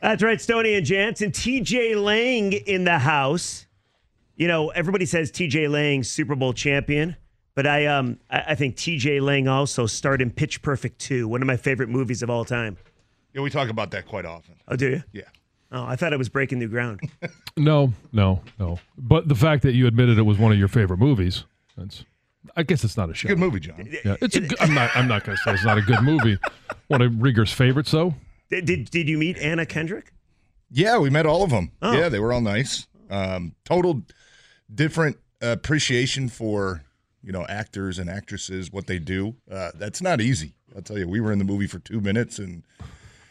That's right, Stony and Jansen. TJ Lang in the house. You know, everybody says TJ Lang Super Bowl champion, but I um I, I think TJ Lang also starred in Pitch Perfect 2, one of my favorite movies of all time. Yeah, we talk about that quite often. Oh, do you? Yeah. Oh, I thought it was breaking new ground. No, no, no. But the fact that you admitted it was one of your favorite movies, that's I guess it's not a show. Good movie, John. Yeah, it's a good, I'm not I'm not going to say it's not a good movie. One of Riger's favorites though. Did, did did you meet Anna Kendrick? Yeah, we met all of them. Oh. Yeah, they were all nice. Um, total different appreciation for you know actors and actresses, what they do. Uh, that's not easy. I'll tell you. We were in the movie for two minutes and.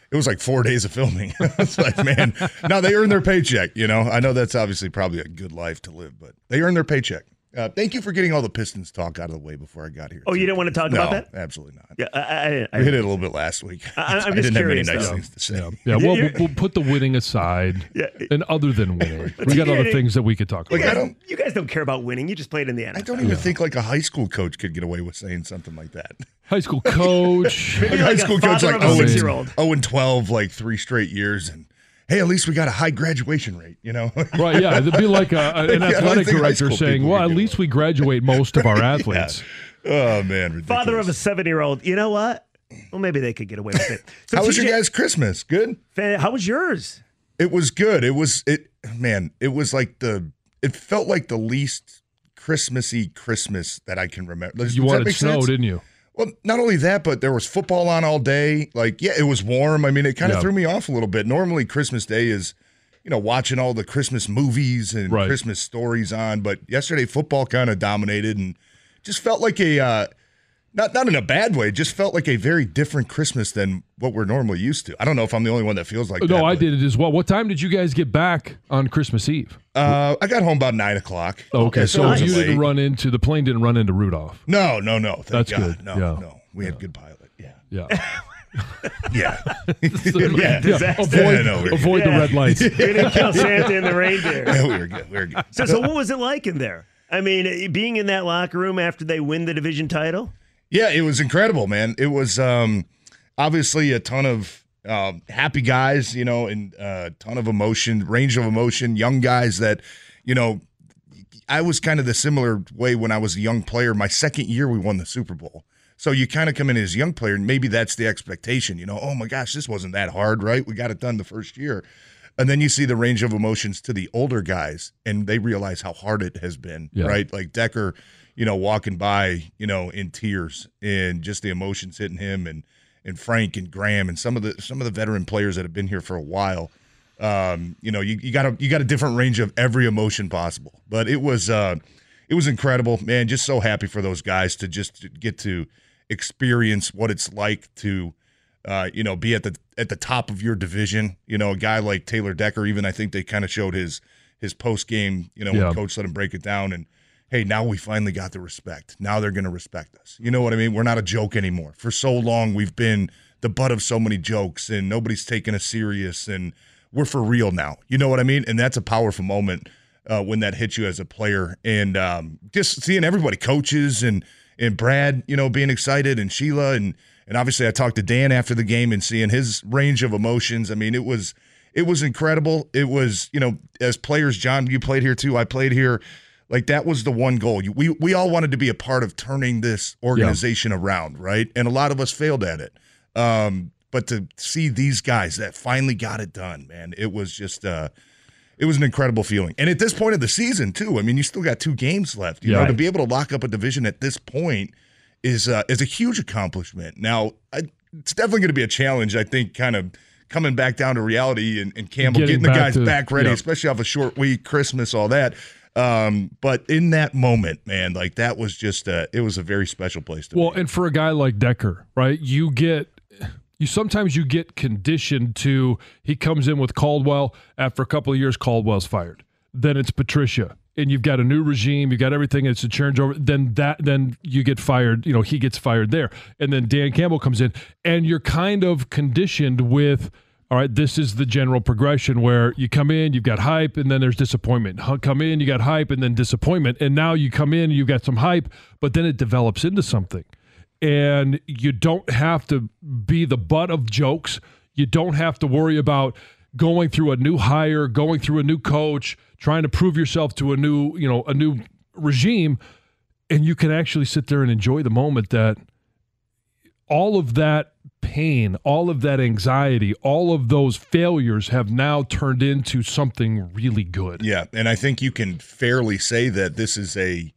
It was like four days of filming. it's like, man, now they earn their paycheck. You know, I know that's obviously probably a good life to live, but they earn their paycheck. Uh, thank you for getting all the Pistons talk out of the way before I got here. Oh, you didn't want to talk no, about that? absolutely not. Yeah, I, I, I, hit it a little bit last week. I- I'm just didn't curious, have any nice though. things to say. Yeah, yeah. Well, we'll, we'll put the winning aside, Yeah. and other than winning, we got other things that we could talk Like, about. I don't, you guys don't care about winning. You just played in the NFL. I don't even think like a high school coach could get away with saying something like that. High school coach. Like, high like a school coach like of a 0 and, six-year-old. 0 and 12, like three straight years. And hey, at least we got a high graduation rate, you know? Right, yeah. It'd be like a, an Yeah, athletic think director saying, well, at get least we graduate most of our athletes. oh, man. Ridiculous. Father of a seven-year-old. You know what? Well, maybe they could get away with it. So How was your guys' Christmas? Good? How was yours? It was good. It was, it, man, it was like the, it felt like the least Christmassy Christmas that I can remember. Does You that wanted make snow, sense? didn't you? Well, not only that, but there was football on all day. Like, yeah, it was warm. I mean, it kind of Yeah. threw me off a little bit. Normally, Christmas Day is, you know, watching all the Christmas movies and Right. Christmas stories on. But yesterday, football kind of dominated and just felt like a, uh, not not in a bad way, just felt like a very different Christmas than what we're normally used to. I don't know if I'm the only one that feels like that. no, I but, did it as well. What time did you guys get back on Christmas Eve? Uh, I got home about nine o'clock. Okay, so it wasn't you didn't run into the plane didn't run into Rudolph. No, no, no. Thank That's God. good. No, Yeah. no. We had good pilot. Yeah. Yeah. Yeah. yeah. disaster. Avoid, Yeah, no, we're- avoid the red lights. You didn't kill Santa and the reindeer. yeah, we were good. We were good. So, so what was it like in there? I mean, being in that locker room after they win the division title. Yeah, it was incredible, man. It was um, obviously a ton of um, happy guys, you know, and a ton of emotion, range of emotion, young guys that, you know, I was kind of the similar way when I was a young player. My second year, we won the Super Bowl. So you kind of come in as a young player, and maybe that's the expectation, you know, oh my gosh, this wasn't that hard, right? We got it done the first year. And then you see the range of emotions to the older guys, and they realize how hard it has been, Yeah. right? Like Decker, you know, walking by, you know, in tears and just the emotions hitting him and and Frank and Graham and some of the some of the veteran players that have been here for a while. Um, you know, you, you got a you got a different range of every emotion possible. But it was uh it was incredible, man. Just so happy for those guys to just get to experience what it's like to uh, you know, be at the at the top of your division. You know, a guy like Taylor Decker, even I think they kind of showed his his post game, you know, Yeah. when coach let him break it down and hey, now we finally got the respect. Now they're gonna respect us. You know what I mean? We're not a joke anymore. For so long we've been the butt of so many jokes and nobody's taking us serious and we're for real now. You know what I mean? And that's a powerful moment uh, when that hits you as a player. And um, just seeing everybody, coaches and and Brad, you know, being excited and Sheila and and obviously I talked to Dan after the game and seeing his range of emotions. I mean, it was it was incredible. It was, you know, as players, John, you played here too. I played here. Like that was the one goal. We we all wanted to be a part of turning this organization around, right? And a lot of us failed at it. Um, but to see these guys that finally got it done, man, it was just uh it was an incredible feeling. And at this point of the season, too, I mean, you still got two games left. You Yeah. know, to be able to lock up a division at this point is uh, is a huge accomplishment. Now, I, it's definitely going to be a challenge. I think, kind of coming back down to reality and, and Campbell Getting getting, the guys to- back ready, yeah. especially off a short week, Christmas, all that. Um, but in that moment, man, like that was just uh, it was a very special place to Well, be. and for a guy like Decker, right? You get You sometimes you get conditioned to he comes in with Caldwell after a couple of years Caldwell's fired. Then it's Patricia and you've got a new regime, you've got everything it's a changeover, then that then you get fired, you know, he gets fired there. And then Dan Campbell comes in and you're kind of conditioned with all right, this is the general progression where you come in, you've got hype, and then there's disappointment. Come in, you got hype, and then disappointment. And now you come in, you've got some hype, but then it develops into something. And you don't have to be the butt of jokes. You don't have to worry about going through a new hire, going through a new coach, trying to prove yourself to a new, you know, a new regime. And you can actually sit there and enjoy the moment that all of that pain, all of that anxiety, all of those failures have now turned into something really good. Yeah, and I think you can fairly say that this is a,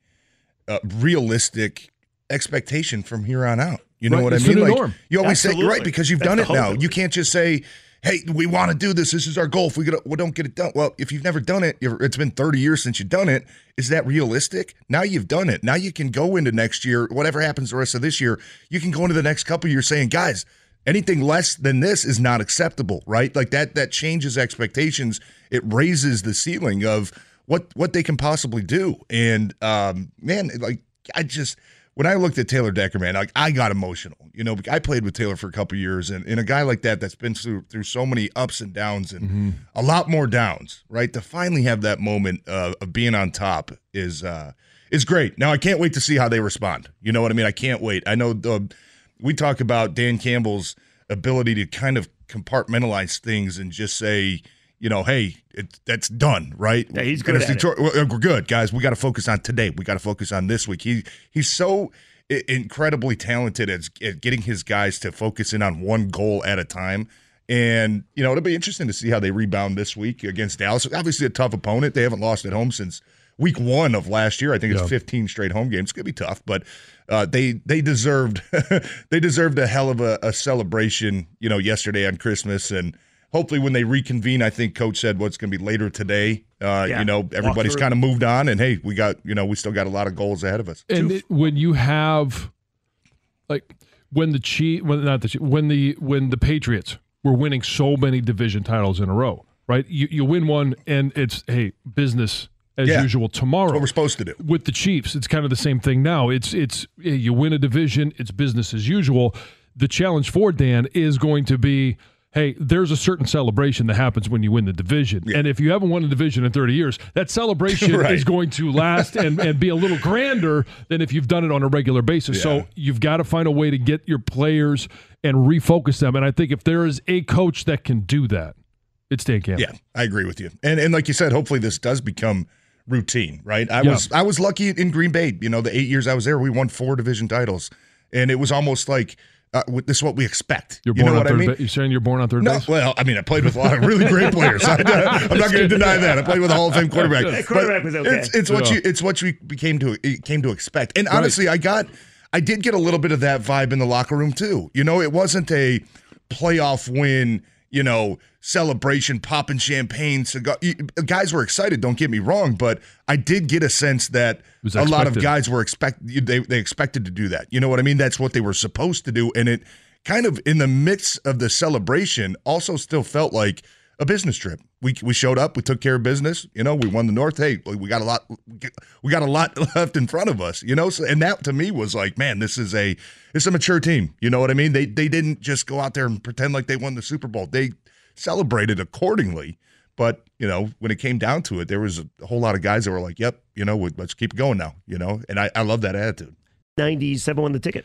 a realistic expectation from here on out. You know right. what it's I mean? Like norm. you always Absolutely. say right because you've That's done it now. You can't just say, "Hey, we want to do this. This is our goal. If we, get, we don't get it done, well, if you've never done it, it's been 30 years since you've done it. Is that realistic? Now you've done it. Now you can go into next year, whatever happens the rest of this year. You can go into the next couple years saying, guys, anything less than this is not acceptable, right? Like that that changes expectations. It raises the ceiling of what what they can possibly do. And um, man, like I just when I looked at Taylor Decker, man, like I got emotional. You know, I played with Taylor for a couple years, and, and a guy like that that's been through through so many ups and downs, and mm-hmm. a lot more downs, right? To finally have that moment uh, of being on top is uh, is great. Now I can't wait to see how they respond. You know what I mean? I can't wait. I know the we talk about Dan Campbell's ability to kind of compartmentalize things and just say, you know, hey, it, that's done, right? Yeah, he's good. Detroit, we're good, guys. We got to focus on today. We got to focus on this week. He he's so incredibly talented at, at getting his guys to focus in on one goal at a time. And you know, it'll be interesting to see how they rebound this week against Dallas. Obviously, a tough opponent. They haven't lost at home since week one of last year. I think it's yeah. 15 straight home games. It's gonna be tough, but uh, they they deserved they deserved a hell of a, a, celebration, you know, yesterday on Christmas, and hopefully when they reconvene, I think Coach said what's going to be later today. Uh, yeah. You know, everybody's kind of moved on, and hey, we got you know we still got a lot of goals ahead of us. And it, when you have like when the Chief, when not the Chief, when the when the Patriots were winning so many division titles in a row, right? You you win one, and it's hey business as yeah. usual tomorrow. That's what we're supposed to do with the Chiefs. It's kind of the same thing now. It's it's you win a division, it's business as usual. The challenge for Dan is going to be. Hey, there's a certain celebration that happens when you win the division. Yeah. And if you haven't won a division in 30 years, that celebration right. is going to last and, and be a little grander than if you've done it on a regular basis. Yeah. So you've got to find a way to get your players and refocus them. And I think if there is a coach that can do that, it's Dan Campbell. Yeah, I agree with you. And and like you said, hopefully this does become – routine, right? I yeah. was I was lucky in Green Bay. You know, the eight years I was there, we won four division titles, and it was almost like. Uh, this is what we expect. You're born you know on third I mean? ba- You're saying you're born on third no, base? Well, I mean, I played with a lot of really great players. I, am not going to deny that. I played with a Hall of Fame quarterback. That quarterback was okay. It's, it's what you it's what you became to came to expect. And honestly, right. I got I did get a little bit of that vibe in the locker room too. You know, it wasn't a playoff win you know, celebration, popping champagne, cigar. Guys were excited. Don't get me wrong, but I did get a sense that a lot of guys were expect they they expected to do that. You know what I mean? That's what they were supposed to do, and it kind of in the midst of the celebration also still felt like a business trip. We we showed up, we took care of business. You know, we one the North. Hey, we got a lot. We got a lot left in front of us. You know, so, and that to me was like, man, this is a it's a mature team. You know what I mean? They they didn't just go out there and pretend like they won the Super Bowl. They celebrated accordingly. But you know, when it came down to it, there was a whole lot of guys that were like, "Yep, you know, let's keep going now." You know, and I, I love that attitude. Ninety-seven won the ticket.